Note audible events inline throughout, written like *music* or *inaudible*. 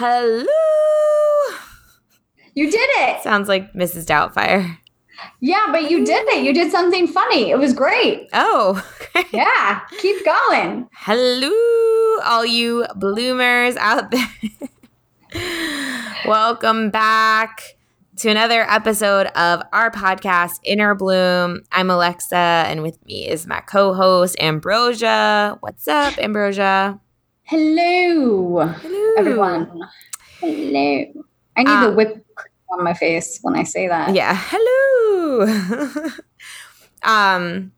Hello! You did it. Sounds like Mrs. Doubtfire. Yeah, but you did it. You did something funny. It was great. Oh, *laughs* Yeah, keep going. hello, all you bloomers out there. *laughs* Welcome back to another episode of our podcast, Inner Bloom. I'm Alexa, and with me is my co host, Ambrosia. What's up, Ambrosia? Hello, Hello. everyone. Hello. I need Um, the whip on my face when I say that. Yeah, hello. *laughs* um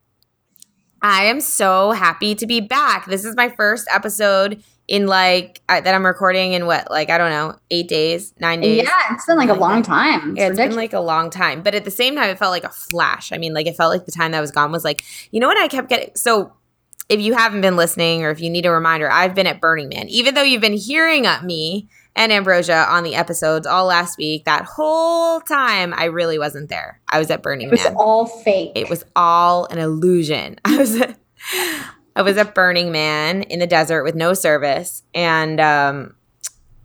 I am so happy to be back. This is my first episode in like I, that I'm recording in what like I don't know, 8 days, 9 days. Yeah, it's been like a long time. It's Yeah, it's been like a long time, but at the same time, it felt like a flash. I mean, like it felt like the time that I was gone was like, you know what? I kept getting so. If you haven't been listening, or if you need a reminder, I've been at Burning Man. Even though you've been hearing me and Ambrosia on the episodes all last week, that whole time I really wasn't there. I was at Burning Man. it was Man. all fake. it was all an illusion. *laughs* I was at, I was at Burning Man in the desert with no service, and um,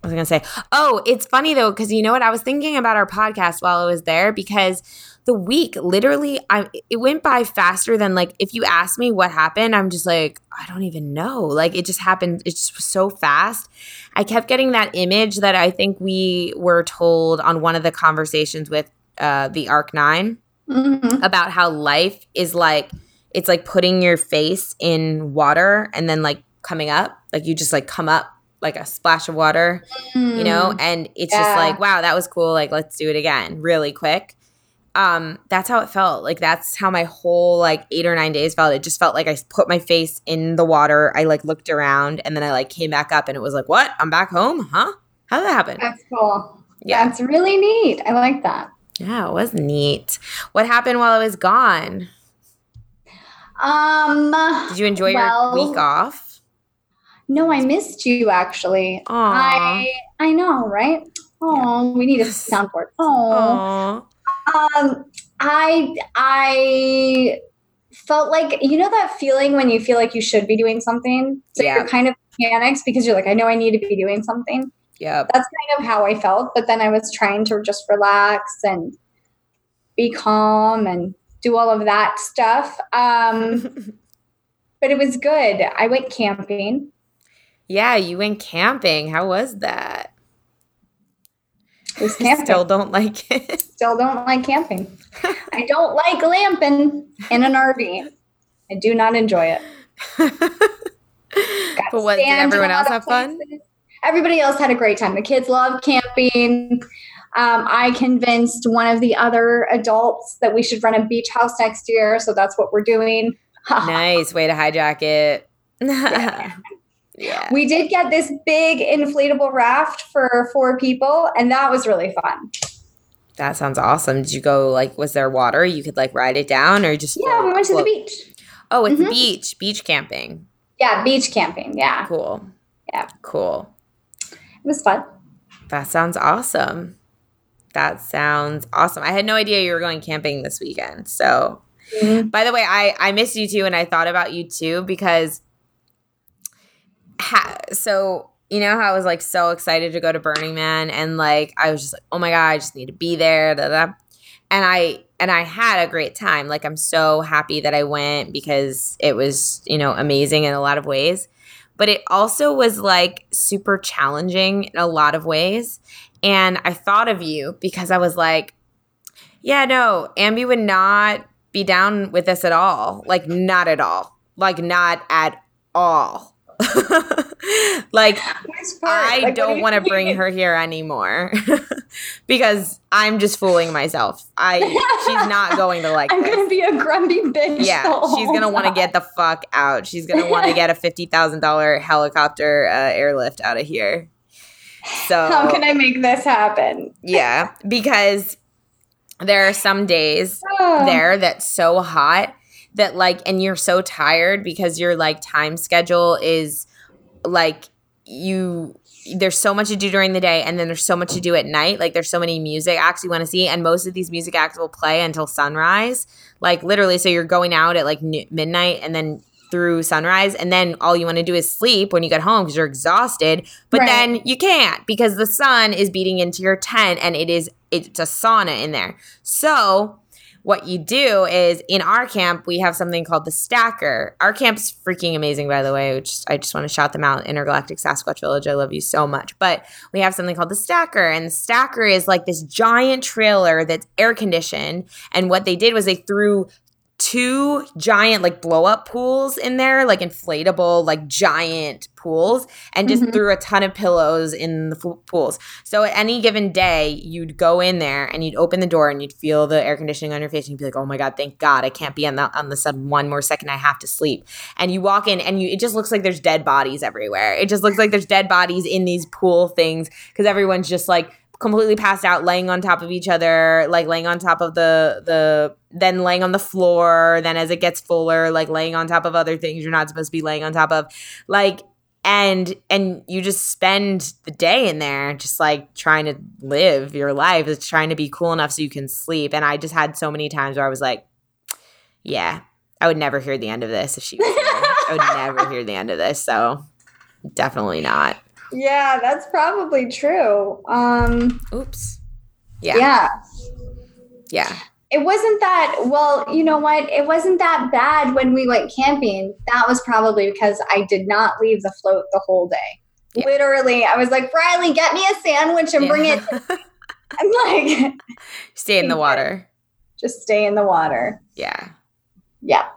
what was gonna say? Oh, it's funny though because you know what? I was thinking about our podcast while I was there because the week literally, I it went by faster than like if you ask me what happened, I'm just like I don't even know. Like it just happened. It just was so fast. I kept getting that image that I think we were told on one of the conversations with uh, the Arc Nine Mhm. about how life is like it's like putting your face in water and then like coming up like you just like come up like a splash of water you know and it's just like wow that was cool like let's do it again really quick um that's how it felt like that's how my whole like eight or nine days felt it just felt like i put my face in the water i like looked around and then i like came back up and it was like what i'm back home huh how did that happen That's cool. yeah That's really neat. I like that. yeah it was neat what happened while i was gone Um. did you enjoy well, your week off No, I missed you actually. Aw. I I know, right? Oh, we need a *laughs* soundboard. Oh. Um, I I felt like you know that feeling when you feel like you should be doing something, so Yeah. you're kind of panicked because you're like, I know I need to be doing something. Yeah, That's kind of how I felt. But then I was trying to just relax and be calm and do all of that stuff. Um, *laughs* but it was good. I went camping. yeah, you went camping. How was that? Camping. still don't like it. Still don't like camping. *laughs* I don't like lamping in an RV. I do not enjoy it. *laughs* But what did everyone else have fun? Everybody else had a great time. The kids love camping. Um, I convinced one of the other adults that we should run a beach house next year, so that's what we're doing. *laughs* nice way to hijack it. Yeah. Yeah. We did get this big inflatable raft for four people, and that was really fun. That sounds awesome. Did you go like was there water? You could like ride it down or just Yeah, we went to the beach. Oh, it's Mhm. beach. Beach camping. Yeah, beach camping. Yeah, Cool. Yeah. Cool. it was fun. That sounds awesome. That sounds awesome. I had no idea you were going camping this weekend. So Mhm. By the way, I I missed you too, and I thought about you too because, ha- so you know how I was like so excited to go to Burning Man, and like I was just like, oh my god, I just need to be there, da, da. and I and I had a great time. Like I'm so happy that I went because it was you know amazing in a lot of ways, but it also was like super challenging in a lot of ways. And I thought of you because I was like, Yeah, no, Ambi would not be down with this at all. Like, not at all. Like, not at all. *laughs* like, I Like, don't want to bring her here anymore *laughs* because I'm just fooling myself. I she's not going to like *laughs* I'm this. gonna be a grumpy bitch. Yeah, she's gonna want to get the fuck out. She's gonna want to get a fifty thousand dollar helicopter uh, airlift out of here. So How can I make this happen? yeah, because there are some days Oh. *sighs* there that's so hot that like and you're so tired because your like time schedule is like you there's so much to do during the day and then there's so much to do at night. Like there's so many music acts you want to see and most of these music acts will play until sunrise. Like literally so you're going out at like n- midnight and then through sunrise and then all you want to do is sleep when you get home because you're exhausted but Right. then you can't because the sun is beating into your tent and it is it's a sauna in there. So what you do is in our camp we have something called the stacker. Our camp's freaking amazing by the way which i just want to shout them out intergalactic sasquatch village. I love you so much. But we have something called the stacker and the stacker is like this giant trailer that's air conditioned and what they did was they threw two giant like blow up pools in there like inflatable like giant pools and just Mhm. threw a ton of pillows in the f- pools. So at any given day you'd go in there and you'd open the door and you'd feel the air conditioning on your face and you'd be like oh my god thank god i can't be on the on the sun one more second i have to sleep. And you walk in and you it just looks like there's dead bodies everywhere. It just looks like there's dead bodies in these pool things because everyone's just like completely passed out laying on top of each other like laying on top of the the then laying on the floor then as it gets fuller like laying on top of other things you're not supposed to be laying on top of. Like and and you just spend the day in there just like trying to live your life. It's trying to be cool enough so you can sleep. And i just had so many times where i was like yeah i would never hear the end of this if she was i would never hear the end of this. So definitely not Yeah, that's probably true. Um, oops yeah yeah. yeah It wasn't that well, you know what? It wasn't that bad when we went camping. That was probably because I did not leave the float the whole day. Yeah. Literally, I was like, Riley, get me a sandwich and bring it. *laughs* I'm like, stay in the water just stay in the water. yeah Yeah.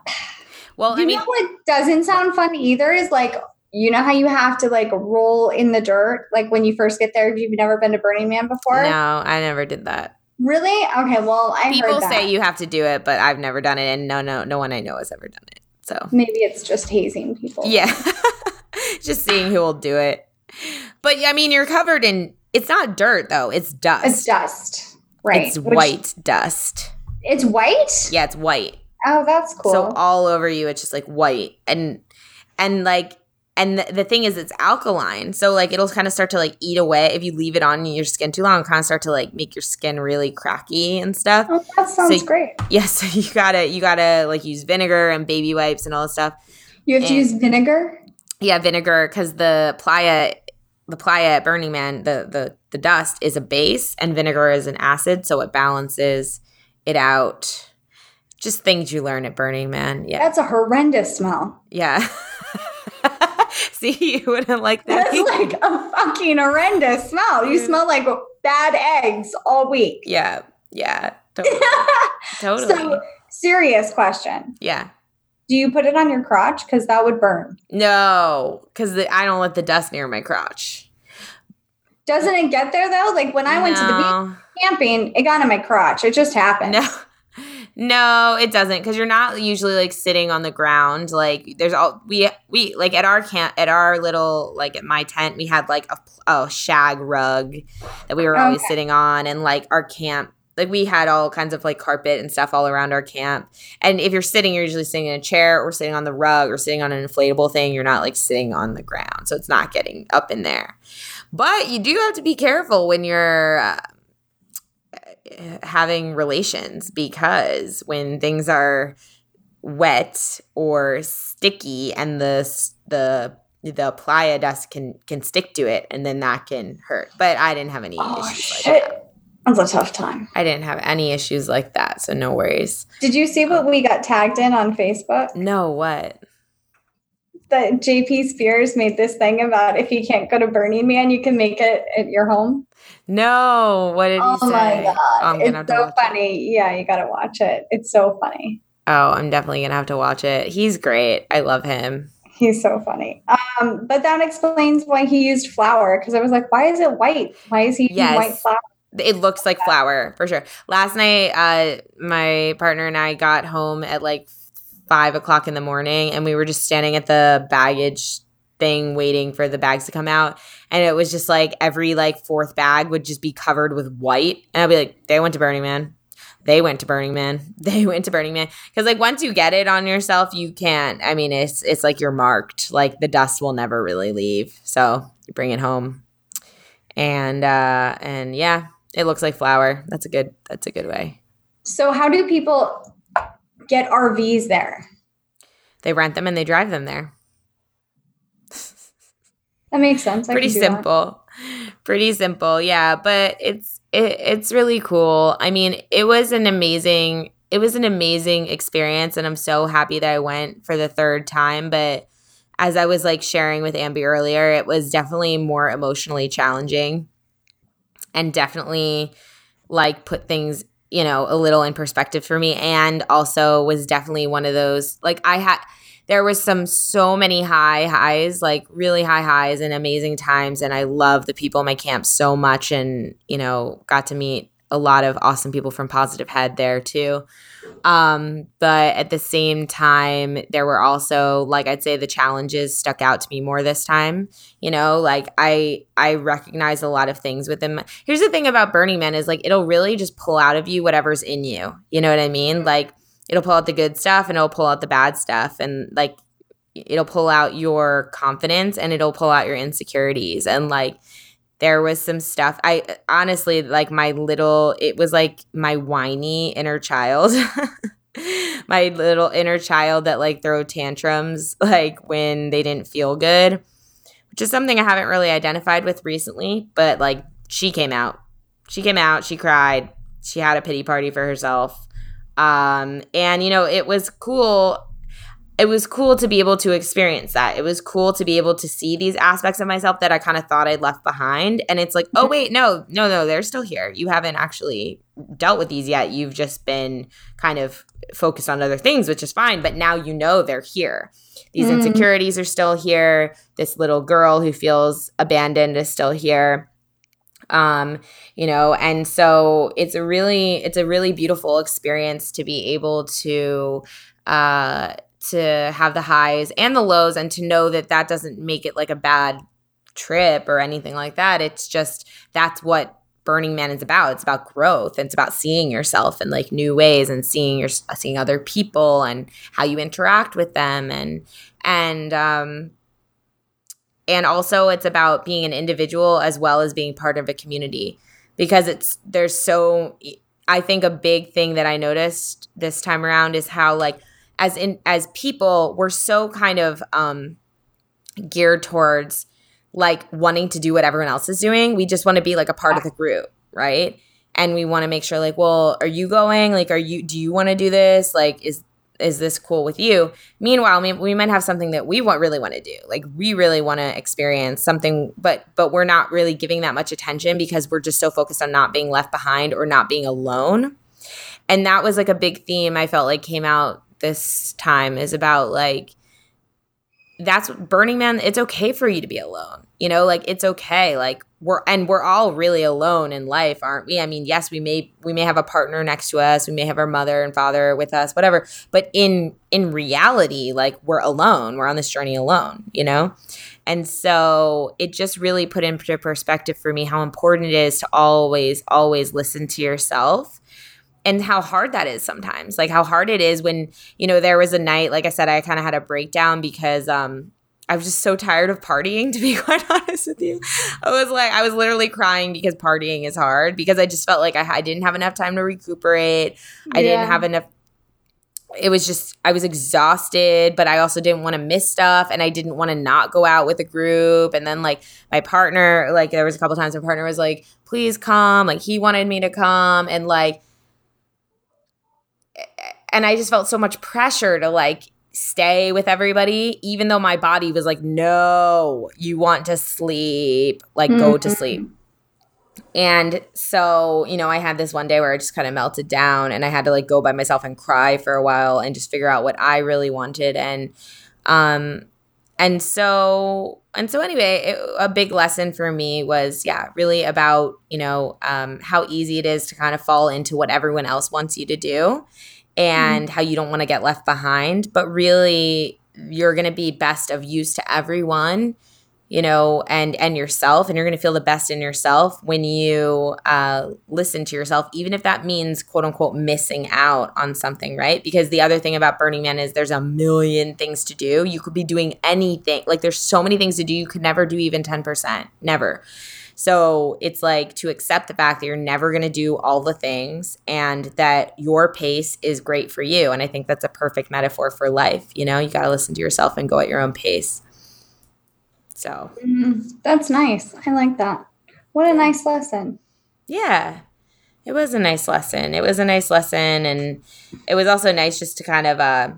well you i mean know what doesn't sound fun either is like you know how you have to like roll in the dirt like when you first get there if you've never been to Burning Man before. no i never did that Really? Okay. Well, I people heard that. say you have to do it but i've never done it and no no no one i know has ever done it so maybe it's just hazing people. Yeah. *laughs* Just seeing who will do it. But I mean, you're covered in it's not dirt though, it's dust. It's dust. Right. It's Which- white dust. It's white? Yeah, it's white. Oh, that's cool. So all over you it's just like white and and like and the, the thing is it's alkaline. So like it'll kind of start to like eat away if you leave it on your skin too long, kind of start to like make your skin really cracky and stuff. oh, that sounds So- great. Yeah, so *laughs* you gotta you gotta like use vinegar and baby wipes and all this stuff. You have to use vinegar? Yeah, vinegar because the playa, the playa at Burning Man, the the the dust is a base and vinegar is an acid, so it balances it out. Just things you learn at Burning Man. Yeah, That's a horrendous smell. yeah. *laughs* See, *laughs* you wouldn't like that. That's *laughs* like a fucking horrendous smell. You smell like bad eggs all week. yeah, yeah, *laughs* totally. totally. So, serious question. yeah. Do you put it on your crotch? Because that would burn. No, because I don't let the dust near my crotch. Doesn't it get there though? Like when I went to the beach camping, it got in my crotch. It just happened. No. No, it doesn't because you're not usually like sitting on the ground. Like there's all we we like at our camp at our little like at my tent we had like a, a shag rug that we were always sitting on and like our camp like we had all kinds of like carpet and stuff all around our camp. And if you're sitting, you're usually sitting in a chair or sitting on the rug or sitting on an inflatable thing. You're not like sitting on the ground, so it's not getting up in there. But you do have to be careful when you're. Uh, having relations because when things are wet or sticky and the s- the the playa dust can can stick to it and then that can hurt but i didn't have any Oh issues like shit. that That's a tough time. i didn't have any issues like that so no worries Did you see what um, we got tagged in on Facebook? no what that JP Sears made this thing about if you can't go to Burning Man, you can make it at your home? No, what did oh he say? Oh my god, I'm it's so funny. It. Yeah, you got to watch it. It's so funny. Oh, I'm definitely gonna have to watch it. He's great. I love him. He's so funny. Um, but that explains why he used flour because I was like, why is it white? Why is he using yes. white flour? It looks like flour for sure. Last night, uh, my partner and I got home at like five o'clock in the morning, and we were just standing at the baggage thing waiting for the bags to come out. And it was just like every like fourth bag would just be covered with white. And i'd be like they went to burning man. They went to burning man. *laughs* They went to burning man. Because like once you get it on yourself you can't i mean it's it's like you're marked. Like the dust will never really leave. So you bring it home. And uh and yeah it looks like flour. That's a good that's a good way. So how do people get rvs there they rent them and they drive them there that makes sense. Pretty simple. That. Pretty simple. Yeah, but it's it, it's really cool. I mean, it was an amazing it was an amazing experience and I'm so happy that I went for the third time, but as I was like sharing with Ambi earlier, it was definitely more emotionally challenging and definitely like put things you know a little in perspective for me and also was definitely one of those like i had there was some so many high highs, like really high highs and amazing times. And I love the people in my camp so much and, you know, got to meet a lot of awesome people from Positive Head there too. Um, but at the same time, there were also, like I'd say the challenges stuck out to me more this time. You know, like I I recognize a lot of things with within here's the thing about Burning Man is like it'll really just pull out of you whatever's in you. You know what I mean? Like it'll pull out the good stuff and it'll pull out the bad stuff and like it'll pull out your confidence and it'll pull out your insecurities and like there was some stuff. I honestly like my little it was like my whiny inner child *laughs* my little inner child that like throw tantrums like when they didn't feel good which is something i haven't really identified with recently but like she came out. She came out. She cried. She had a pity party for herself. Um, and you know, it was cool. It was cool to be able to experience that. It was cool to be able to see these aspects of myself that I kind of thought I'd left behind. And it's like, oh mm-hmm. wait, no, no, no, they're still here. You haven't actually dealt with these yet. You've just been kind of focused on other things, which is fine. But now you know they're here. These mm. insecurities are still here. This little girl who feels abandoned is still here um you know and so it's a really it's a really beautiful experience to be able to uh to have the highs and the lows and to know that that doesn't make it like a bad trip or anything like that it's just that's what Burning Man is about. It's about growth. It's about seeing yourself in like new ways and seeing your seeing other people and how you interact with them and and um and also it's about being an individual as well as being part of a community because it's there's so i think a big thing that i noticed this time around is how like as in as people we're so kind of um geared towards like wanting to do what everyone else is doing we just want to be like a part of the group right and we want to make sure like well are you going like are you do you want to do this like is is this cool with you? Meanwhile, we, we might have something that we want really want to do. Like we really want to experience something, but but we're not really giving that much attention because we're just so focused on not being left behind or not being alone. And that was like a big theme I felt like came out this time is about like that's Burning Man. It's okay for you to be alone. You know, like it's okay. Like we're and we're all really alone in life, aren't we? I mean, yes, we may we may have a partner next to us, we may have our mother and father with us, whatever. But in in reality, like we're alone. We're on this journey alone. You know. And so it just really put into perspective for me how important it is to always, always listen to yourself and how hard that is sometimes like how hard it is when you know there was a night like i said i kind of had a breakdown because um i was just so tired of partying *laughs* to be quite honest with you i was like i was literally crying because partying is hard because i just felt like i, I didn't have enough time to recuperate i didn't have enough it was just I was exhausted, but I also didn't want to miss stuff and I didn't want to not go out with a group. And then like my partner, like there was a couple times my partner was like, please come. Like he wanted me to come. And like and I just felt so much pressure to like stay with everybody, even though my body was like, no, you want to sleep, like mm-hmm. go to sleep. Mm-hmm. And so, you know, I had this one day where I just kind of melted down and I had to like go by myself and cry for a while and just figure out what I really wanted. And, um, and so, and so anyway, it, a big lesson for me was, yeah, really about, you know, um, how easy it is to kind of fall into what everyone else wants you to do and mm-hmm. how you don't want to get left behind, but really you're going to be best of use to everyone you know and and yourself and you're going to feel the best in yourself when you uh, listen to yourself even if that means quote unquote missing out on something right? Because the other thing about burning man is there's a million things to do. You could be doing anything like there's so many things to do you could never do even 10% never so it's like to accept the fact that you're never going to do all the things and that your pace is great for you and i think that's a perfect metaphor for life you know you got to listen to yourself and go at your own pace so mm, that's nice. I like that. What a nice lesson. Yeah. It was a nice lesson. It was a nice lesson and it was also nice just to kind of uh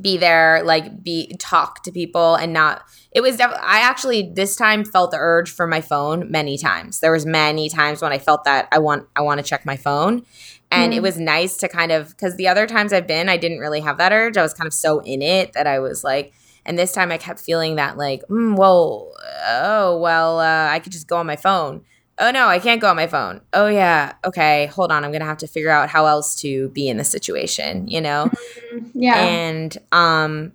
be there like be talk to people and not it was def- i actually this time felt the urge for my phone many times there was many times when i felt that i want i want to check my phone and mm. it was nice to kind of because the other times i've been i didn't really have that urge i was kind of so in it that i was like and this time I kept feeling that, like, mm, well, oh, well, uh, I could just go on my phone. Oh, no, I can't go on my phone. Oh, yeah. Okay. Hold on. I'm going to have to figure out how else to be in the situation, you know? Mm-hmm. Yeah. And, um,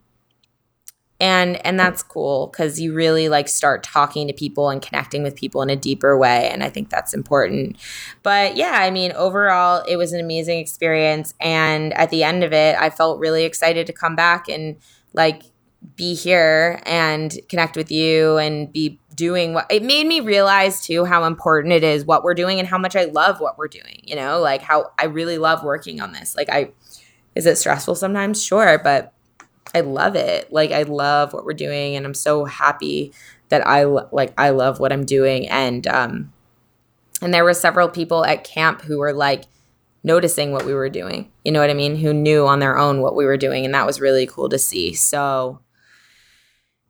and and that's cool because you really like start talking to people and connecting with people in a deeper way and i think that's important but yeah i mean overall it was an amazing experience and at the end of it i felt really excited to come back and like be here and connect with you and be doing what it made me realize too how important it is what we're doing and how much I love what we're doing, you know, like how I really love working on this. Like I is it stressful sometimes? Sure, but I love it. Like I love what we're doing and I'm so happy that I like I love what I'm doing and um and there were several people at camp who were like noticing what we were doing. You know what I mean? Who knew on their own what we were doing and that was really cool to see. So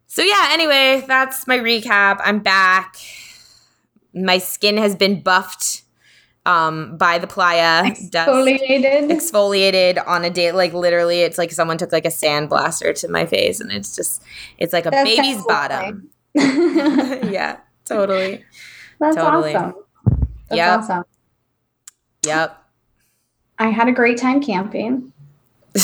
so yeah, anyway, that's my recap. I'm back. My skin has been buffed um by the playa exfoliated dust, exfoliated. on a day like literally it's like someone took like a sandblaster to my face and it's just it's like a that's baby's bottom. *laughs* *laughs* yeah totally. That's totally. awesome. That's yep. awesome. Yep. I had a great time camping. *laughs*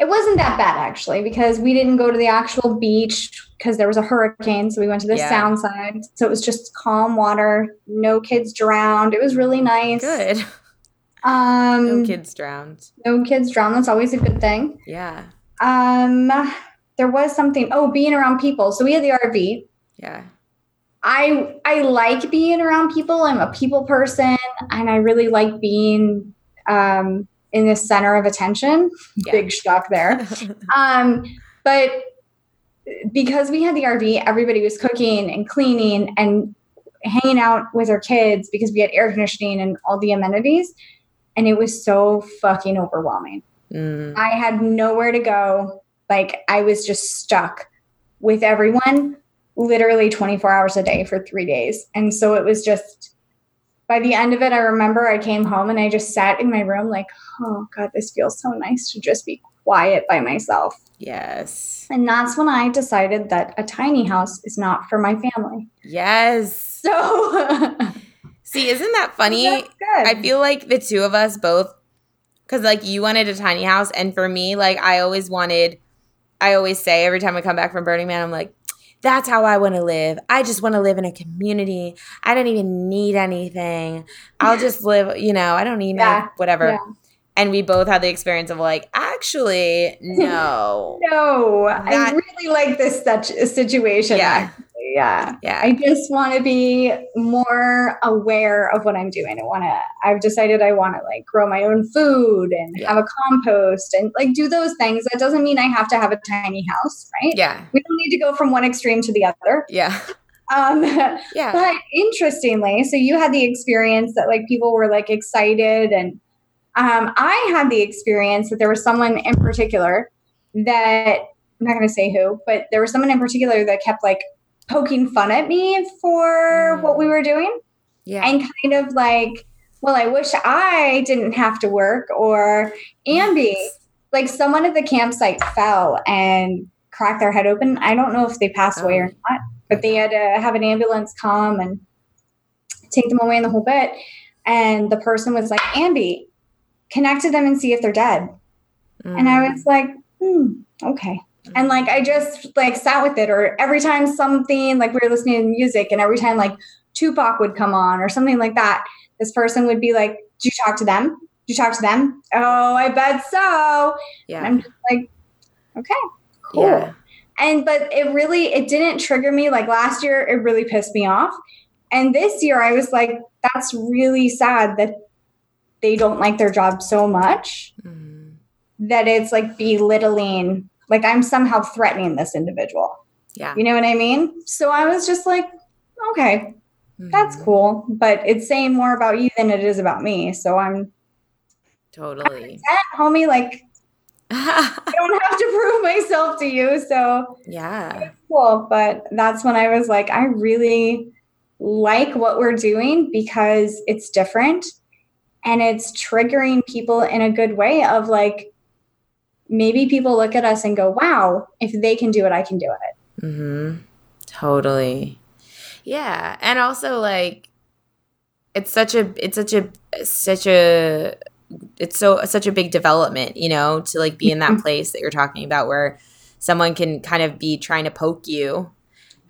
It wasn't that bad actually because we didn't go to the actual beach because there was a hurricane. So we went to the yeah. sound side. So it was just calm water, no kids drowned. It was really nice. Good. Um, no kids drowned. No kids drowned. That's always a good thing. Yeah. Um, there was something. Oh, being around people. So we had the RV. Yeah. I I like being around people. I'm a people person, and I really like being um, in the center of attention. Yeah. Big shock there. *laughs* um, but because we had the RV, everybody was cooking and cleaning and hanging out with our kids because we had air conditioning and all the amenities. And it was so fucking overwhelming. Mm. I had nowhere to go. Like I was just stuck with everyone literally 24 hours a day for three days. And so it was just by the end of it, I remember I came home and I just sat in my room like, oh God, this feels so nice to just be quiet by myself. Yes. And that's when I decided that a tiny house is not for my family. Yes. So *laughs* See, isn't that funny? I feel like the two of us both cuz like you wanted a tiny house and for me like I always wanted I always say every time I come back from Burning Man I'm like that's how I want to live. I just want to live in a community. I don't even need anything. I'll just live, you know, I don't need yeah. whatever. Yeah. And we both had the experience of like, actually, no. *laughs* no, that, I really like this such situation. Yeah. yeah. Yeah. I just want to be more aware of what i'm doing. I want to i've decided i want to like grow my own food and yeah. have a compost and like do those things. That doesn't mean i have to have a tiny house right? Yeah. We don't need to go from one extreme to the other. Yeah. *laughs* Um yeah. but interestingly so you had the experience that like people were like excited and um, I had the experience that there was someone in particular that I'm not going to say who, but there was someone in particular that kept like poking fun at me for mm. what we were doing. Yeah. And kind of like, well, I wish I didn't have to work or Ambi, like someone at the campsite fell and cracked their head open. I don't know if they passed oh. away or not, but they had to have an ambulance come and take them away in the whole bit. And the person was like, Ambi, connect to them and see if they're dead. Mm. And I mm. was like, hmm, okay. And like I just like sat with it, or every time something like we were listening to music, and every time like Tupac would come on or something like that, this person would be like, "Do you talk to them? Do you talk to them? Oh, I bet so." Yeah. And I'm just like, okay, cool. Yeah. And but it really it didn't trigger me. Like last year, it really pissed me off. And this year, I was like, that's really sad that they don't like their job so much mm. that it's like belittling like i'm somehow threatening this individual yeah you know what i mean so i was just like okay mm. that's cool but it's saying more about you than it is about me so i'm totally *laughs* homie like I don't have to prove myself to you. So yeah, cool. But that's when I was like, I really like what we're doing because it's different and it's triggering people in a good way of like maybe people look at us and go wow if they can do it i can do it. Mm-hmm. Totally. Yeah. And also like it's such a it's such a such a it's so such a big development you know to like be in that mm-hmm. place that you're talking about where someone can kind of be trying to poke you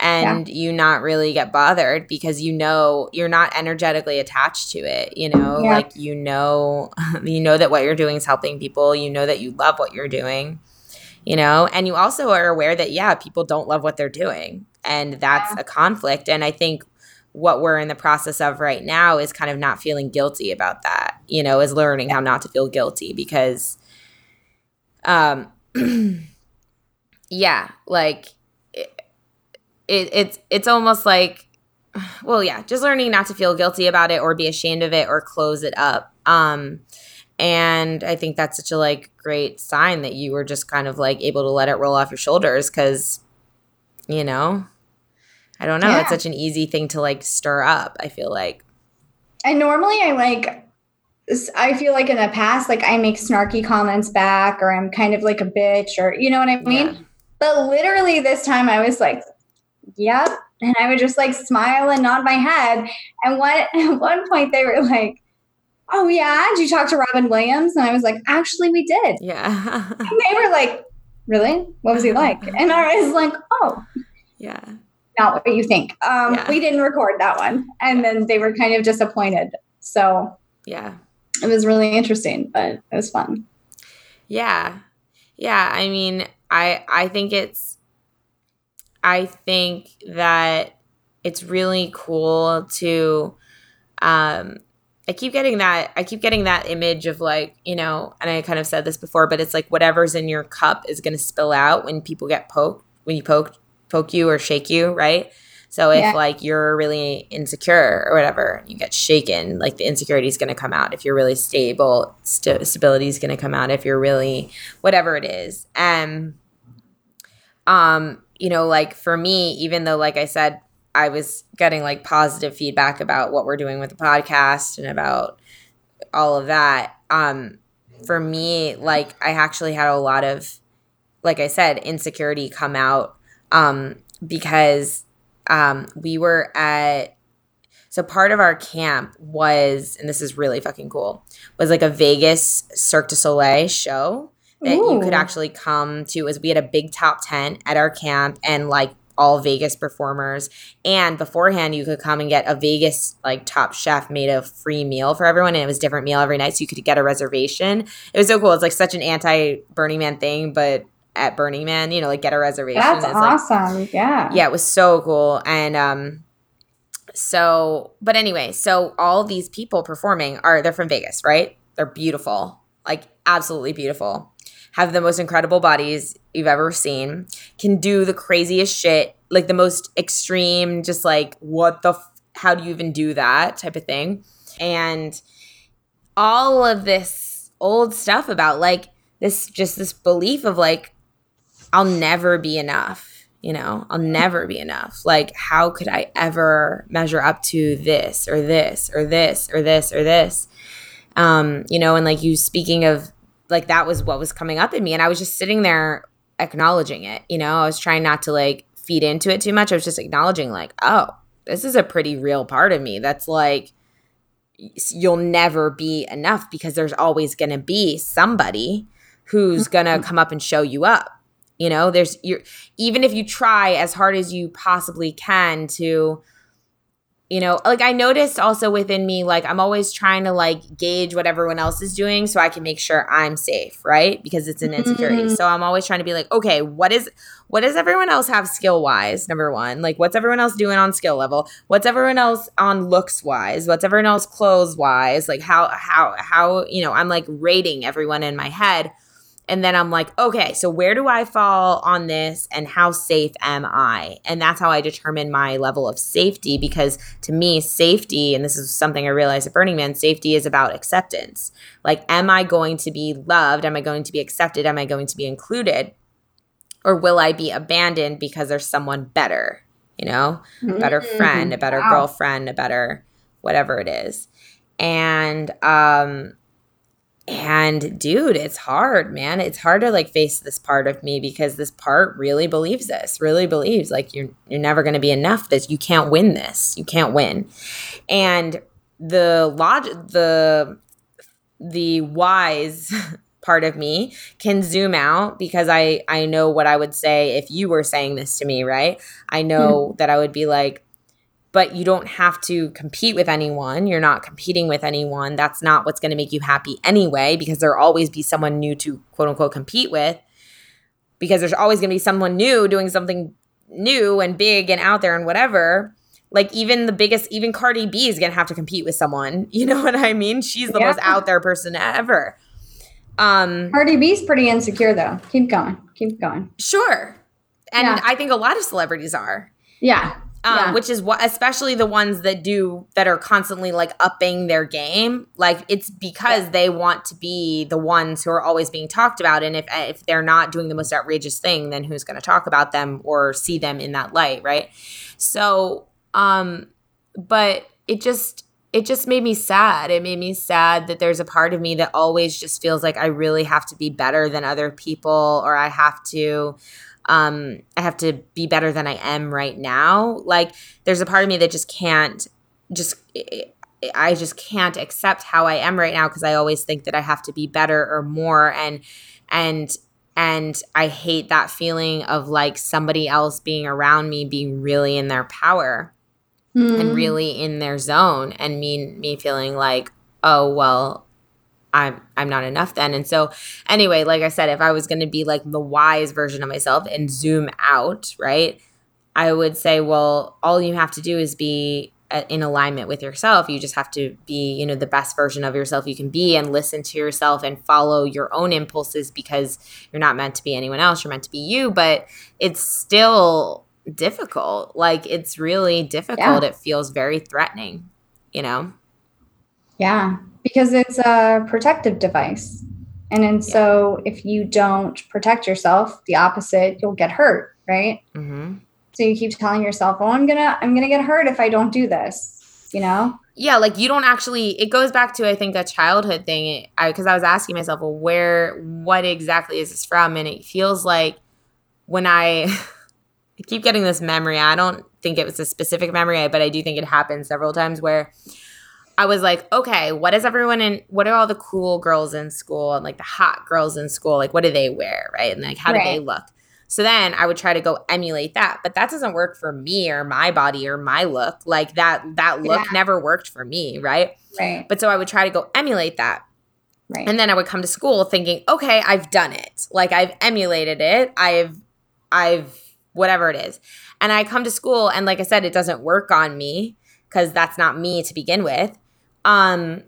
and yeah. you not really get bothered because you know you're not energetically attached to it you know yeah. like you know *laughs* you know that what you're doing is helping people you know that you love what you're doing you know and you also are aware that yeah people don't love what they're doing and that's yeah. a conflict and i think what we're in the process of right now is kind of not feeling guilty about that you know is learning how not to feel guilty because um *clears throat* yeah like it, it's it's almost like well yeah just learning not to feel guilty about it or be ashamed of it or close it up um and i think that's such a like great sign that you were just kind of like able to let it roll off your shoulders because you know i don't know yeah. it's such an easy thing to like stir up i feel like and normally i like I feel like in the past, like I make snarky comments back, or I'm kind of like a bitch, or you know what I mean. Yeah. But literally this time, I was like, yep. And I would just like smile and nod my head. And one, at *laughs* one point they were like, oh yeah, did you talk to Robin Williams? And I was like, actually we did. Yeah. *laughs* and they were like, really? What was he like? And I was like, oh. Yeah. Not what you think. Um, yeah. We didn't record that one. And then they were kind of disappointed. So yeah, it was really interesting, but it was fun. Yeah. Yeah. I mean, I, I think it's, I think that it's really cool to um I keep getting that I keep getting that image of like, you know, and I kind of said this before, but it's like whatever's in your cup is going to spill out when people get poked, when you poke poke you or shake you, right? So if yeah. like you're really insecure or whatever, you get shaken, like the insecurity is going to come out. If you're really stable, st- stability is going to come out. If you're really whatever it is, and um, you know, like for me, even though, like I said, I was getting like positive feedback about what we're doing with the podcast and about all of that. Um, for me, like I actually had a lot of, like I said, insecurity come out um, because um, we were at so part of our camp was, and this is really fucking cool, was like a Vegas Cirque du Soleil show that Ooh. you could actually come to is we had a big top tent at our camp and like all Vegas performers. And beforehand, you could come and get a Vegas like top chef made a free meal for everyone, and it was different meal every night, so you could get a reservation. It was so cool. It's like such an anti Burning Man thing, but at Burning Man, you know, like get a reservation. That's awesome. Like, yeah. Yeah, it was so cool. And um so but anyway, so all these people performing are they're from Vegas, right? They're beautiful. Like absolutely beautiful have the most incredible bodies you've ever seen, can do the craziest shit, like the most extreme, just like, what the, f- how do you even do that type of thing? And all of this old stuff about like this just this belief of like I'll never be enough, you know? I'll never be enough. Like how could I ever measure up to this or this or this or this or this? Um, you know, and like you speaking of like that was what was coming up in me and I was just sitting there acknowledging it, you know? I was trying not to like feed into it too much. I was just acknowledging like, "Oh, this is a pretty real part of me that's like you'll never be enough because there's always going to be somebody who's going to mm-hmm. come up and show you up. You know, there's you even if you try as hard as you possibly can to you know like i noticed also within me like i'm always trying to like gauge what everyone else is doing so i can make sure i'm safe right? Because it's an insecurity. Mm-hmm. so i'm always trying to be like okay what is what does everyone else have skill wise number one like what's everyone else doing on skill level? What's everyone else on looks wise what's everyone else clothes wise like how how how you know i'm like rating everyone in my head and then I'm like, okay, so where do I fall on this and how safe am I? And that's how I determine my level of safety because to me, safety, and this is something I realized at Burning Man, safety is about acceptance. Like, am I going to be loved? Am I going to be accepted? Am I going to be included? Or will I be abandoned because there's someone better, you know, a better mm-hmm. friend, a better wow. girlfriend, a better whatever it is. And um and dude, it's hard, man. It's hard to like face this part of me because this part really believes this, really believes like you're you're never going to be enough this you can't win this. You can't win. And the log the the wise *laughs* part of me can zoom out because I I know what I would say if you were saying this to me, right? I know mm-hmm. that I would be like but you don't have to compete with anyone. You're not competing with anyone. That's not what's going to make you happy anyway, because there'll always be someone new to quote unquote compete with. Because there's always going to be someone new doing something new and big and out there and whatever. Like even the biggest, even Cardi B is going to have to compete with someone. *laughs* You know what I mean? She's the yeah. most out there person ever. Um, Cardi B's pretty insecure though. Keep going. Keep going. Sure. And yeah. I think a lot of celebrities are. Yeah um, yeah. which is what especially the ones that do that are constantly like upping their game like it's because yeah. they want to be the ones who are always being talked about and if if they're not doing the most outrageous thing then who's going to talk about them or see them in that light right so um but it just it just made me sad. It made me sad that there's a part of me that always just feels like I really have to be better than other people or I have to um, I have to be better than I am right now. Like there's a part of me that just can't just I just can't accept how I am right now because I always think that I have to be better or more and and and I hate that feeling of like somebody else being around me being really in their power mm. and hmm. really in their zone and me me feeling like oh well I'm I'm not enough then. And so anyway, like I said, if I was going to be like the wise version of myself and zoom out, right? I would say, well, all you have to do is be uh, in alignment with yourself. You just have to be, you know, the best version of yourself you can be and listen to yourself and follow your own impulses because you're not meant to be anyone else. You're meant to be you, but it's still difficult. Like it's really difficult. Yeah. It feels very threatening, you know? Yeah because it's a protective device. And and yeah. so if you don't protect yourself, the opposite, you'll get hurt, right? Mm-hmm. So you keep telling yourself, "Oh, I'm gonna, I'm gonna get hurt if I don't do this," you know? Yeah, like you don't actually. It goes back to I think a childhood thing. Because I, I was asking myself, well, where, what exactly is this from? And it feels like when I, *laughs* I keep getting this memory. I don't think it was a specific memory, but I do think it happened several times where I was like, okay, what is everyone in? What are all the cool girls in school and like the hot girls in school? Like, what do they wear, right? And like, how right. do they look? So then I would try to go emulate that, but that doesn't work for me or my body or my look. Like that that look yeah. never worked for me, right? Right. But so I would try to go emulate that. Right. And then I would come to school thinking, okay, I've done it. Like I've emulated it. I've I've whatever it is. And I come to school and like I said, it doesn't work on me because that's not me to begin with. Um,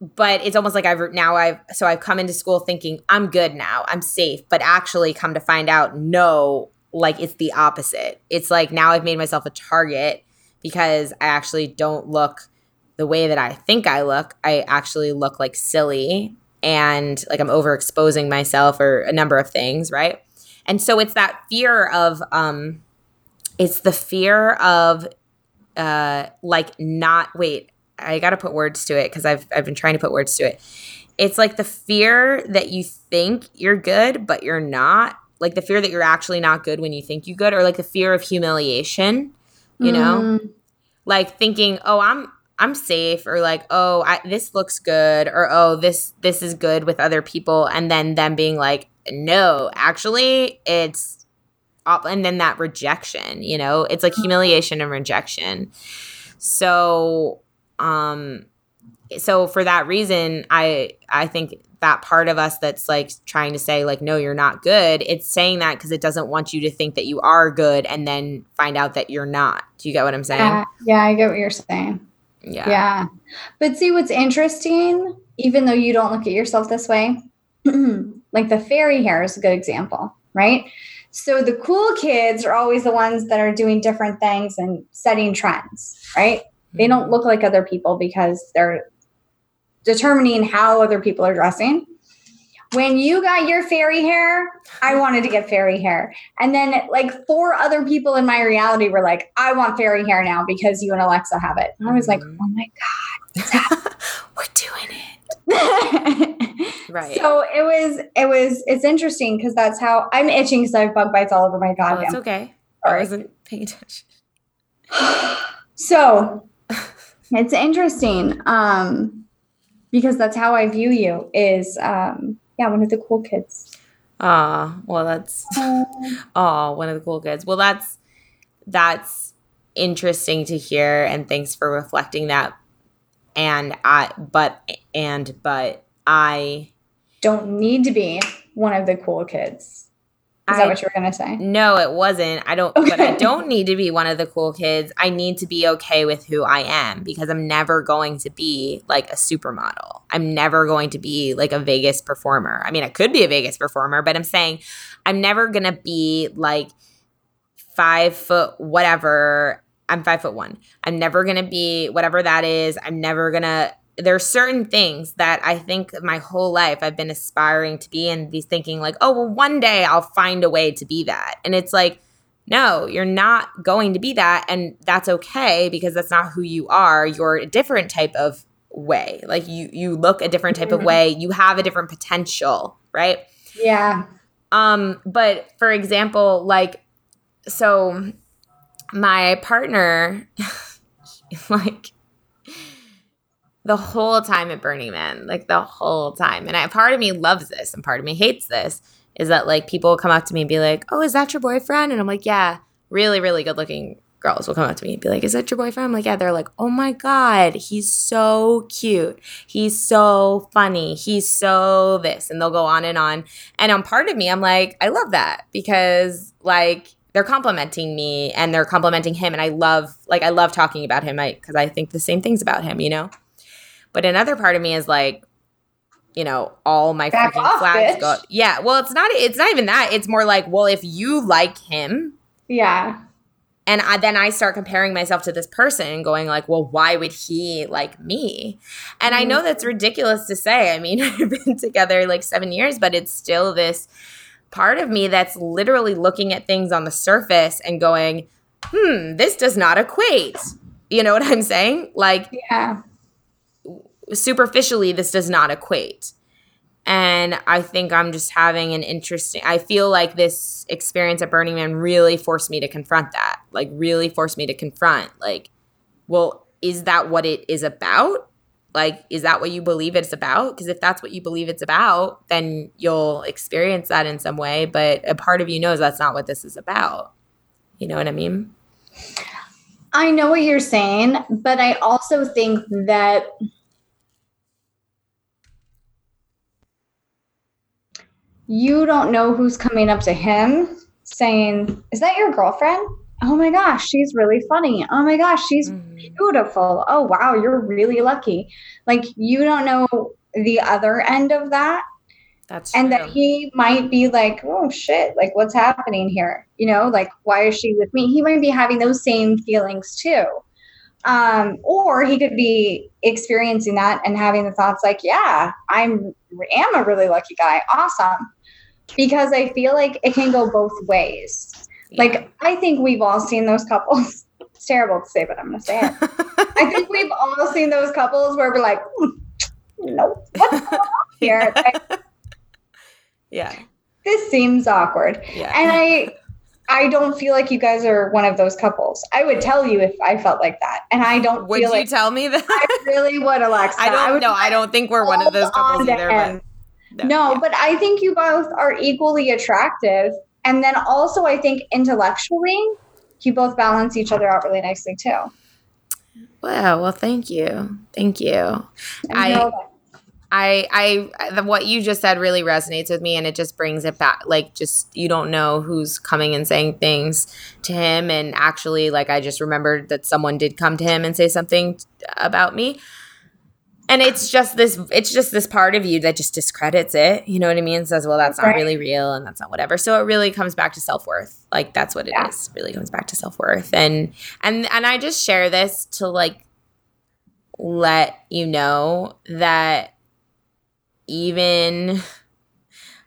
but it's almost like I've now I've so I've come into school thinking I'm good now, I'm safe, but actually come to find out no, like it's the opposite. It's like now I've made myself a target because I actually don't look the way that I think I look. I actually look like silly and like I'm overexposing myself or a number of things, right? And so it's that fear of um it's the fear of uh like not wait, I got to put words to it cuz I've I've been trying to put words to it. It's like the fear that you think you're good but you're not. Like the fear that you're actually not good when you think you're good or like the fear of humiliation, you know? Mm. Like thinking, "Oh, I'm I'm safe or like, "Oh, I, this looks good" or "Oh, this this is good with other people." And then them being like, "No, actually, it's and then that rejection, you know? It's like humiliation and rejection. So, um so for that reason, I I think that part of us that's like trying to say like no you're not good it's saying that because it doesn't want you to think that you are good and then find out that you're not do you get what i'm saying Yeah, yeah, I get what you're saying. yeah Yeah. But see what's interesting, even though you don't look at yourself this way, *clears throat* like the fairy hair is a good example, right? So the cool kids are always the ones that are doing different things and setting trends, right? They don't look like other people because they're determining how other people are dressing. When you got your fairy hair, I wanted to get fairy hair. And then like four other people in my reality were like, I want fairy hair now because you and Alexa have it. And I was like, Mhm. oh my God, *laughs* we're doing it *laughs* right So it was, it was, it's interesting because that's how I'm itching because I have bug bites all over my well, it's goddamn. okay i Sorry. wasn't paying attention *sighs* so it's interesting um, because that's how I view you is, um, yeah, one of the cool kids. ah well that's *laughs* oh one of the cool kids well that's that's interesting to hear and thanks for reflecting that and i but and but i Don't need to be one of the cool kids. Is I- that what you were going to say? No, it wasn't. I don't, but I don't need to be one of the cool kids. I need to be okay with who I am because I'm never going to be like a supermodel. I'm never going to be like a Vegas performer. I mean, I could be a Vegas performer, but I'm saying I'm never going to be like five foot whatever. I'm five foot one. I'm never going to be whatever that is. I'm never going to there's certain things that I think my whole life I've been aspiring to be and be thinking like, oh well one day I'll find a way to be that. And it's like, no, you're not going to be that. And that's okay because that's not who you are. You're a different type of way. Like you you look a different type of Mhm. way. You have a different potential, right? Yeah. Um, but for example, like so my partner *laughs* like the whole time at Burning Man, like the whole time. And I, part of me loves this and part of me hates this is that like people will come up to me and be like, "Oh, is that your boyfriend?" And I'm like, "Yeah." Really, really good-looking girls will come up to me and be like, "Is that your boyfriend?" I'm like, "Yeah." They're like, "Oh my god, he's so cute. He's so funny. He's so this." And they'll go on and on. And on part of me, I'm like, I love that because like they're complimenting me and they're complimenting him and I love like I love talking about him cuz I think the same things about him, you know. But another part of me is like you know, all my Back freaking off, flags bitch. go. Yeah, well, it's not it's not even that. It's more like, well, if you like him, Yeah. and I, then I start comparing myself to this person and going like, well, why would he like me? And I know that's ridiculous to say. I mean, *laughs* we've been together like seven years, but it's still this part of me that's literally looking at things on the surface and going, hmm, this does not equate. You know what I'm saying? Like Yeah. Superficially, this does not equate. And I think I'm just having an interesting, I feel like this experience at Burning Man really forced me to confront that. Like, really forced me to confront, like, well, is that what it is about? Like, is that what you believe it's about? Because if that's what you believe it's about, then you'll experience that in some way. But a part of you knows that's not what this is about. You know what I mean? I know what you're saying, but I also think that you don't know who's coming up to him saying, Is that your girlfriend? Oh my gosh, she's really funny. Oh my gosh, she's Mhm. beautiful. Oh wow, you're really lucky. Like you don't know the other end of that. That's and true. that he might be like, oh shit, like what's happening here? You know, like why is she with me? He might be having those same feelings too. Um, or he could be experiencing that and having the thoughts like, yeah, I'm am a really lucky guy. Awesome. Because I feel like it can go both ways. Yeah. Like I think we've all seen those couples. *laughs* It's terrible to say, but I'm gonna say it. I *laughs* think we've all seen those couples where we're like, hmm, nope, what's *laughs* going on here? Like, yeah. this seems awkward. Yeah. And I I don't feel like you guys are one of those couples. I would tell you if I felt like that. And I don't would you like tell me that? I really would, Alexa. I don't know. I don't think we're one of those couples either. him. No, yeah. but I think you both are equally attractive. And then also, I think intellectually, you both balance each other out really nicely too. Wow. Well, thank you. Thank you. And I- I, I, the, what you just said really resonates with me, and it just brings it back. Like, just you don't know who's coming and saying things to him, and actually, like, I just remembered that someone did come to him and say something t- about me, and it's just this, it's just this part of you that just discredits it. You know what I mean? Says, well, that's not Right. really real, and that's not whatever. So it really comes back to self worth. Like, that's what it is. Yeah. Really comes back to self worth, and and and I just share this to like let you know that even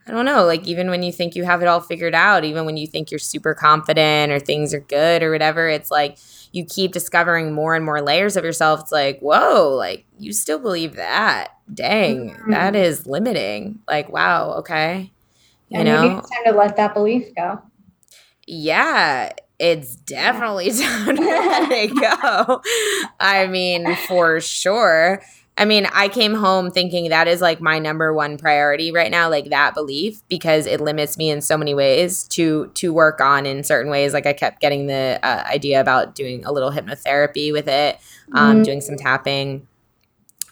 I don't know, like even when you think you have it all figured out, even when you think you're super confident or things are good or whatever, it's like you keep discovering more and more layers of yourself. It's like, whoa, like you still believe that. Dang, Mhm. that is limiting. Like, wow, okay. You and know? maybe it's time to let that belief go. Yeah, it's definitely *laughs* time to let it *laughs* go. I mean, for sure. I mean, I came home thinking that is like my number one priority right now, like that belief, because it limits me in so many ways to to work on in certain ways. Like I kept getting the uh, idea about doing a little hypnotherapy with it, um, Mhm. doing some tapping,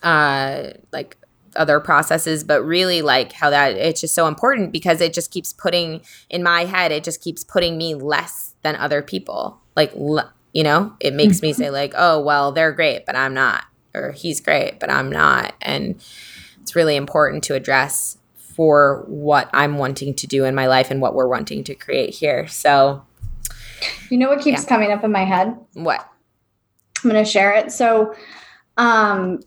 uh, like other processes, but really like how that it's just so important because it just keeps putting in my head, it just keeps putting me less than other people. Like, l- you know, it makes me say like, oh well, they're great, but I'm not, or he's great, but I'm not, and it's really important to address for what I'm wanting to do in my life and what we're wanting to create here. So, You know what keeps coming up in my head? what? I'm going to share it. So, um,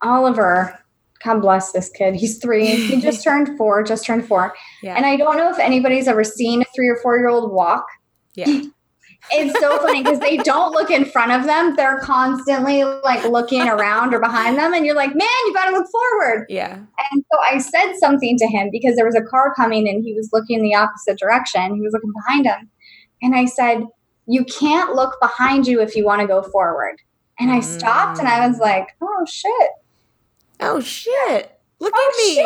Oliver, God bless this kid. He's three. He *laughs* just turned four, just turned four. Yeah, And I don't know if anybody's ever seen a three or four year old walk. yeah, It's so funny because they don't look in front of them. They're constantly like looking around or behind them. And you're like, man, you got to look forward. yeah, And so I said something to him because there was a car coming and he was looking the opposite direction. He was looking behind him. And I said, You can't look behind you if you want to go forward. And I stopped and I mm. was like, Oh shit. Oh shit! Look Oh, at me.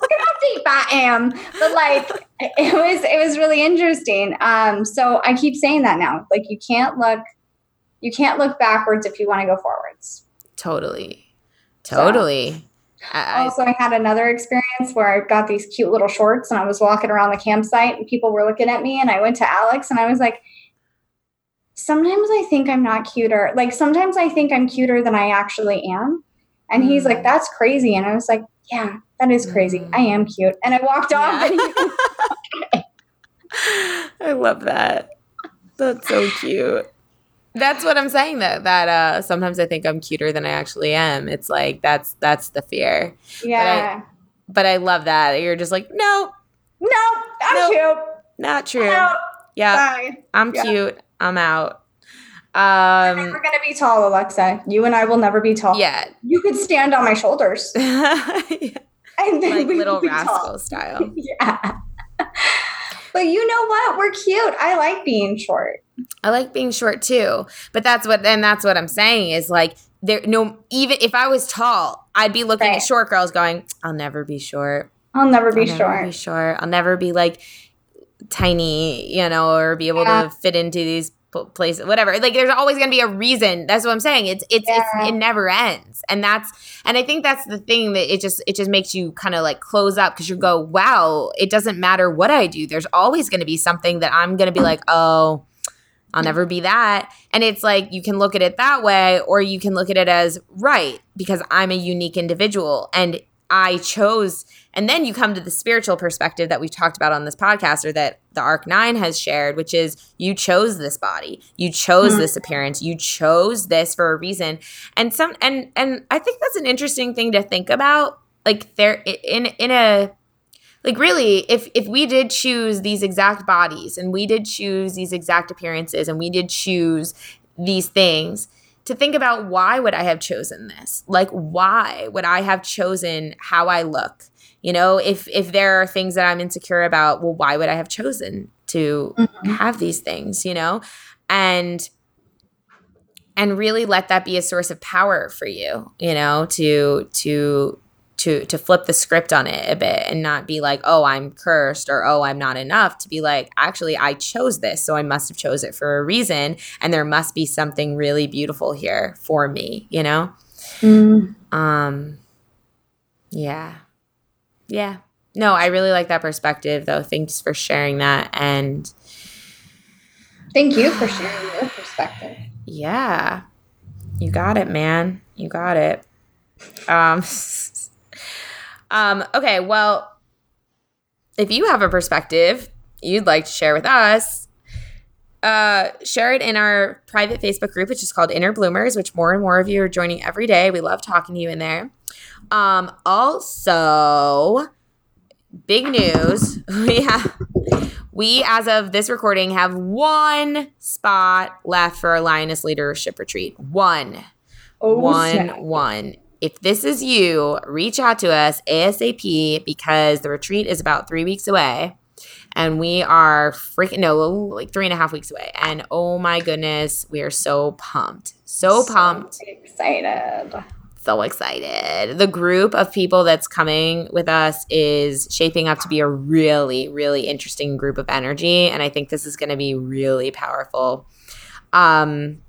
Look at how deep I am. But like *laughs* it was it was really interesting. Um, so I keep saying that now. Like you can't look you can't look backwards if you want to go forwards. totally, totally. I, I- Also, I had another experience where I got these cute little shorts and I was walking around the campsite and people were looking at me and I went to Alex and I was like, sometimes I think I'm not cuter. Like sometimes I think I'm cuter than I actually am. And he's Mm. like, that's crazy. And I was like, yeah, that is crazy. Mm. I am cute. And I walked off Yeah. and *laughs* he *laughs* I love that. That's so cute. That's what I'm saying that That uh sometimes I think I'm cuter than I actually am. It's like that's that's the fear. yeah. But I love that. You're just like, no, no, I'm Nope. cute. not true. No, Yeah, bye. I'm Yeah. cute. I'm out. Um never gonna be tall, Alexa. You and I will never be tall. yeah. You could stand on my shoulders. *laughs* like And then we little be tall. rascal style. *laughs* Yeah. but you know what? We're cute. I like being short. I like being short too. But that's what and that's what I'm saying is like there no even if I was tall, I'd be looking Right. at short girls going, I'll never be short. I'll never be I'll never short. be short. I'll never be like tiny, you know, or be able Yeah. to fit into these p- places, whatever. Like, there's always going to be a reason. That's what I'm saying. It's it's, Yeah. it's it never ends, and that's and I think that's the thing that it just it just makes you kind of like close up because you go, wow, it doesn't matter what I do. There's always going to be something that I'm going to be like, oh. I'll never be that. And it's like you can look at it that way, or you can look at it as right, because I'm a unique individual. And I chose and then you come to the spiritual perspective that we've talked about on this podcast or that the Arc 9 has shared, which is you chose this body. You chose mm-hmm. this appearance. You chose this for a reason. And some and and I think that's an interesting thing to think about. Like there in in a like really if if we did choose these exact bodies and we did choose these exact appearances and we did choose these things to think about why would I have chosen this? Like why would I have chosen how I look? You know, if if there are things that I'm insecure about, well, why would I have chosen to mm-hmm. have these things, you know? And and really let that be a source of power for you, you know, to to to to flip the script on it a bit and not be like, "Oh, I'm cursed" or "Oh, I'm not enough." To be like, "Actually, I chose this, so I must have chose it for a reason, and there must be something really beautiful here for me," you know? Mm. Um yeah. Yeah. No, I really like that perspective though. Thanks for sharing that and Thank you for sharing your perspective. Yeah. You got it, man. You got it. Um *laughs* Um okay, well if you have a perspective you'd like to share with us, uh, share it in our private Facebook group, which is called Inner Bloomers, which more and more of you are joining every day. We love talking to you in there. Um, also, big news. *laughs* We have we as of this recording have one spot left for our Lioness Leadership Retreat. One. Oh, one, snap. one. If this is you, reach out to us ASAP because the retreat is about three weeks away. And we are freaking no, like three and a half weeks away. And oh my goodness, we are so pumped. So, so pumped. Excited so excited. The group of people that's coming with us is shaping up to be a really, really interesting group of energy. And I think this is going to be really powerful. Um,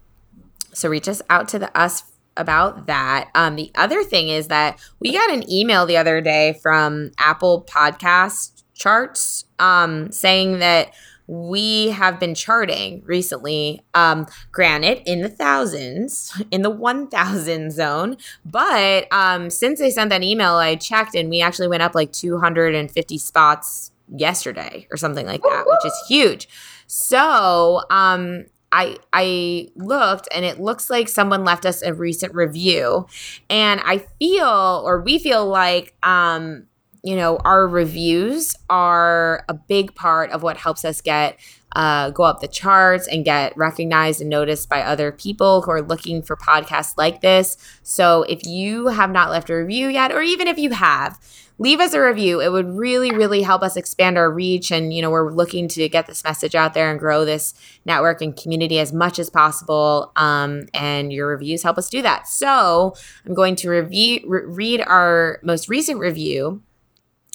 so reach us out to the us about that. Um, the other thing is that we got an email the other day from Apple Podcast charts um, saying that we have been charting recently um granted in the thousands *laughs* in the 1000 zone but um since they sent that email i checked and we actually went up like 250 spots yesterday or something like that which is huge. So um I I looked and it looks like someone left us a recent review and I feel or we feel like um you know, our reviews are a big part of what helps us get uh, go up the charts and get recognized and noticed by other people who are looking for podcasts like this. So if you have not left a review yet, or even if you have, leave us a review. It would really, really help us expand our reach. And, you know, we're looking to get this message out there and grow this network and community as much as possible. Um, and your reviews help us do that. So I'm going to review, re- read our most recent review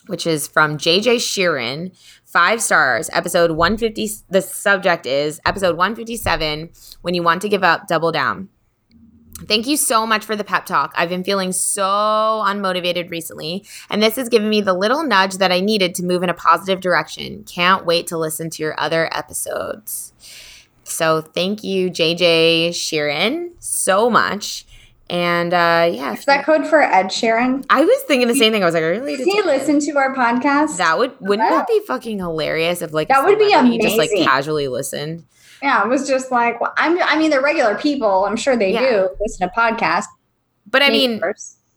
which is from JJ Sheeran, five stars, episode 150. The subject is episode 157 When You Want to Give Up, Double Down. Thank you so much for the pep talk. I've been feeling so unmotivated recently, and this has given me the little nudge that I needed to move in a positive direction. Can't wait to listen to your other episodes. So, thank you, JJ Sheeran, so much. And uh, yeah, is that code for Ed Sheeran? I was thinking the same thing. I was like, I really did he listen to our podcast? That would wouldn't that be fucking hilarious if like that would be amazing. Just like casually listened. Yeah, it was just like well, I'm. I mean, they're regular people. I'm sure they yeah. do listen to podcasts. But I mean,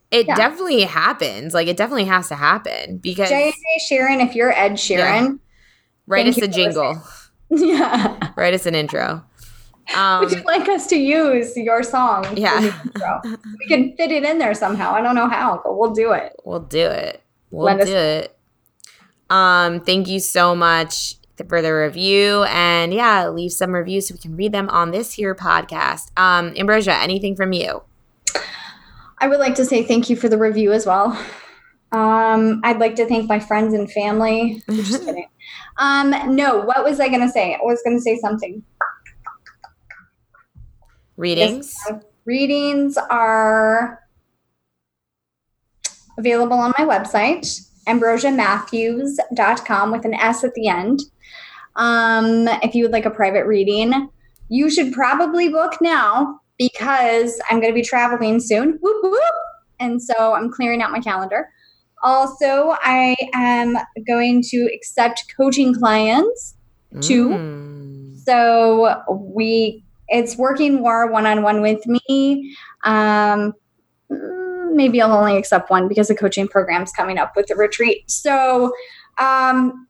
it yeah. definitely happens. Like it definitely has to happen because JJ Sheeran, if you're Ed Sheeran, yeah. write us a jingle. *laughs* Yeah, write us an intro. Um, Would you like us to use your song? Yeah. we can fit it in there somehow. I don't know how, but we'll do it. We'll do it. We'll Let do it. Um, thank you so much for the review. And yeah, leave some reviews so we can read them on this here podcast. Um, Ambrosia, anything from you? I would like to say thank you for the review as well. Um, I'd like to thank my friends and family. *laughs* just kidding. Um, no, what was I going to say? I was going to say something. Readings. Yes, readings are available on my website, ambrosiamatthews.com with an S at the end. Um, if you would like a private reading, you should probably book now because I'm going to be traveling soon. Whoop, whoop. And so I'm clearing out my calendar. Also, I am going to accept coaching clients too. Mm. So we it's working more one on one with me. Um, maybe I'll only accept one because the coaching program's coming up with the retreat. So um,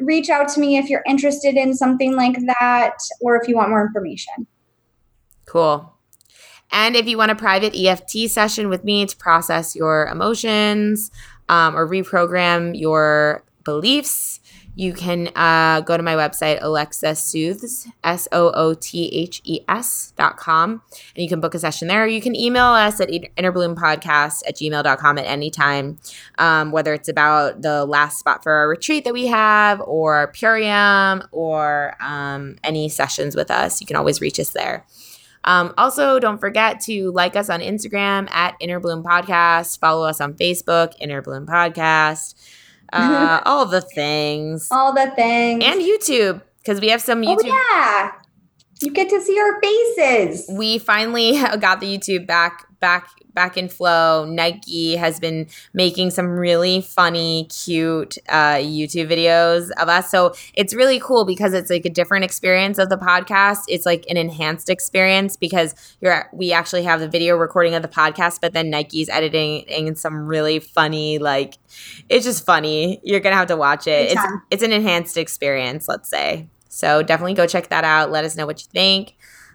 reach out to me if you're interested in something like that or if you want more information. Cool. And if you want a private EFT session with me to process your emotions um, or reprogram your beliefs, you can uh, go to my website, Alexa Soothes, S O O T H E S dot com, and you can book a session there. You can email us at innerbloom.podcast at gmail.com at any time, um, whether it's about the last spot for our retreat that we have, or Purium, or um, any sessions with us. You can always reach us there. Um, also, don't forget to like us on Instagram at Innerbloom Podcast, follow us on Facebook, Innerbloom Podcast uh, *laughs* all the things, All the things. and YouTube because we have some oh, yeah. You get to see our faces. We finally *laughs* got the YouTube back back back in flow. Nike has been making some really funny, cute uh, YouTube videos of us. So it's really cool because it's like a different experience of the podcast. It's like an enhanced experience because you're we actually have the video recording of the podcast, but then Nike's editing in some really funny, like it's just funny. You're gonna have to watch it. It's it's an enhanced experience, let's say. So definitely go check that out. Let us know what you think.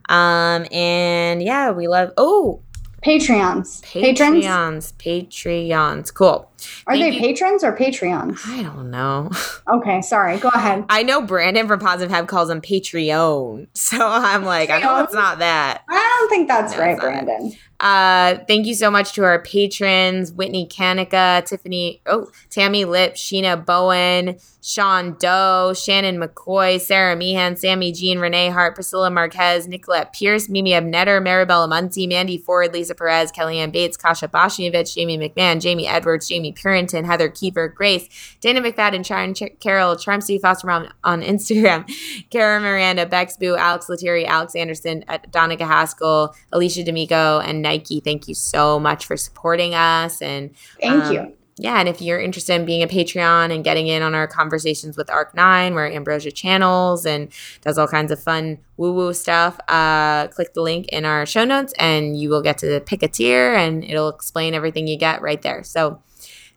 Um, and yeah, we love oh Patreons. Patrons? Patreons. Patreons. Cool. Are Thank they you- patrons or Patreons? I don't know. *laughs* Okay, sorry. Go ahead. I know Brandon from Positive Have calls them Patreon. *laughs* So I'm like, I know it's not that. I don't think that's No, right, Brandon. not. Uh, thank you so much to our patrons Whitney Kanika, Tiffany, oh, Tammy Lip, Sheena Bowen, Sean Doe, Shannon McCoy, Sarah Meehan, Sammy Jean, Renee Hart, Priscilla Marquez, Nicolette Pierce, Mimi Abnetter, Maribel Muncie, Mandy Ford, Lisa Perez, Kellyanne Bates, Kasha Boshievich, Jamie McMahon, Jamie Edwards, Jamie Purinton, Heather Kiefer, Grace, Dana McFadden, Sharon Ch- Charm Steve Foster Mom on Instagram, *laughs* Kara Miranda, Bex Boo, Alex Lettieri, Alex Anderson, uh, Donica Haskell, Alicia D'Amico, and Nike. Thank you so much for supporting us. And Thank um, you. yeah, and if you're interested in being a Patreon and getting in on our conversations with Arc Nine, where Ambrosia channels and does all kinds of fun woo woo stuff, uh, click the link in our show notes and you will get to pick a tier and it'll explain everything you get right there. So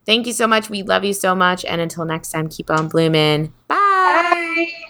thank you so much. We love you so much. And until next time, keep on blooming. Bye. Bye.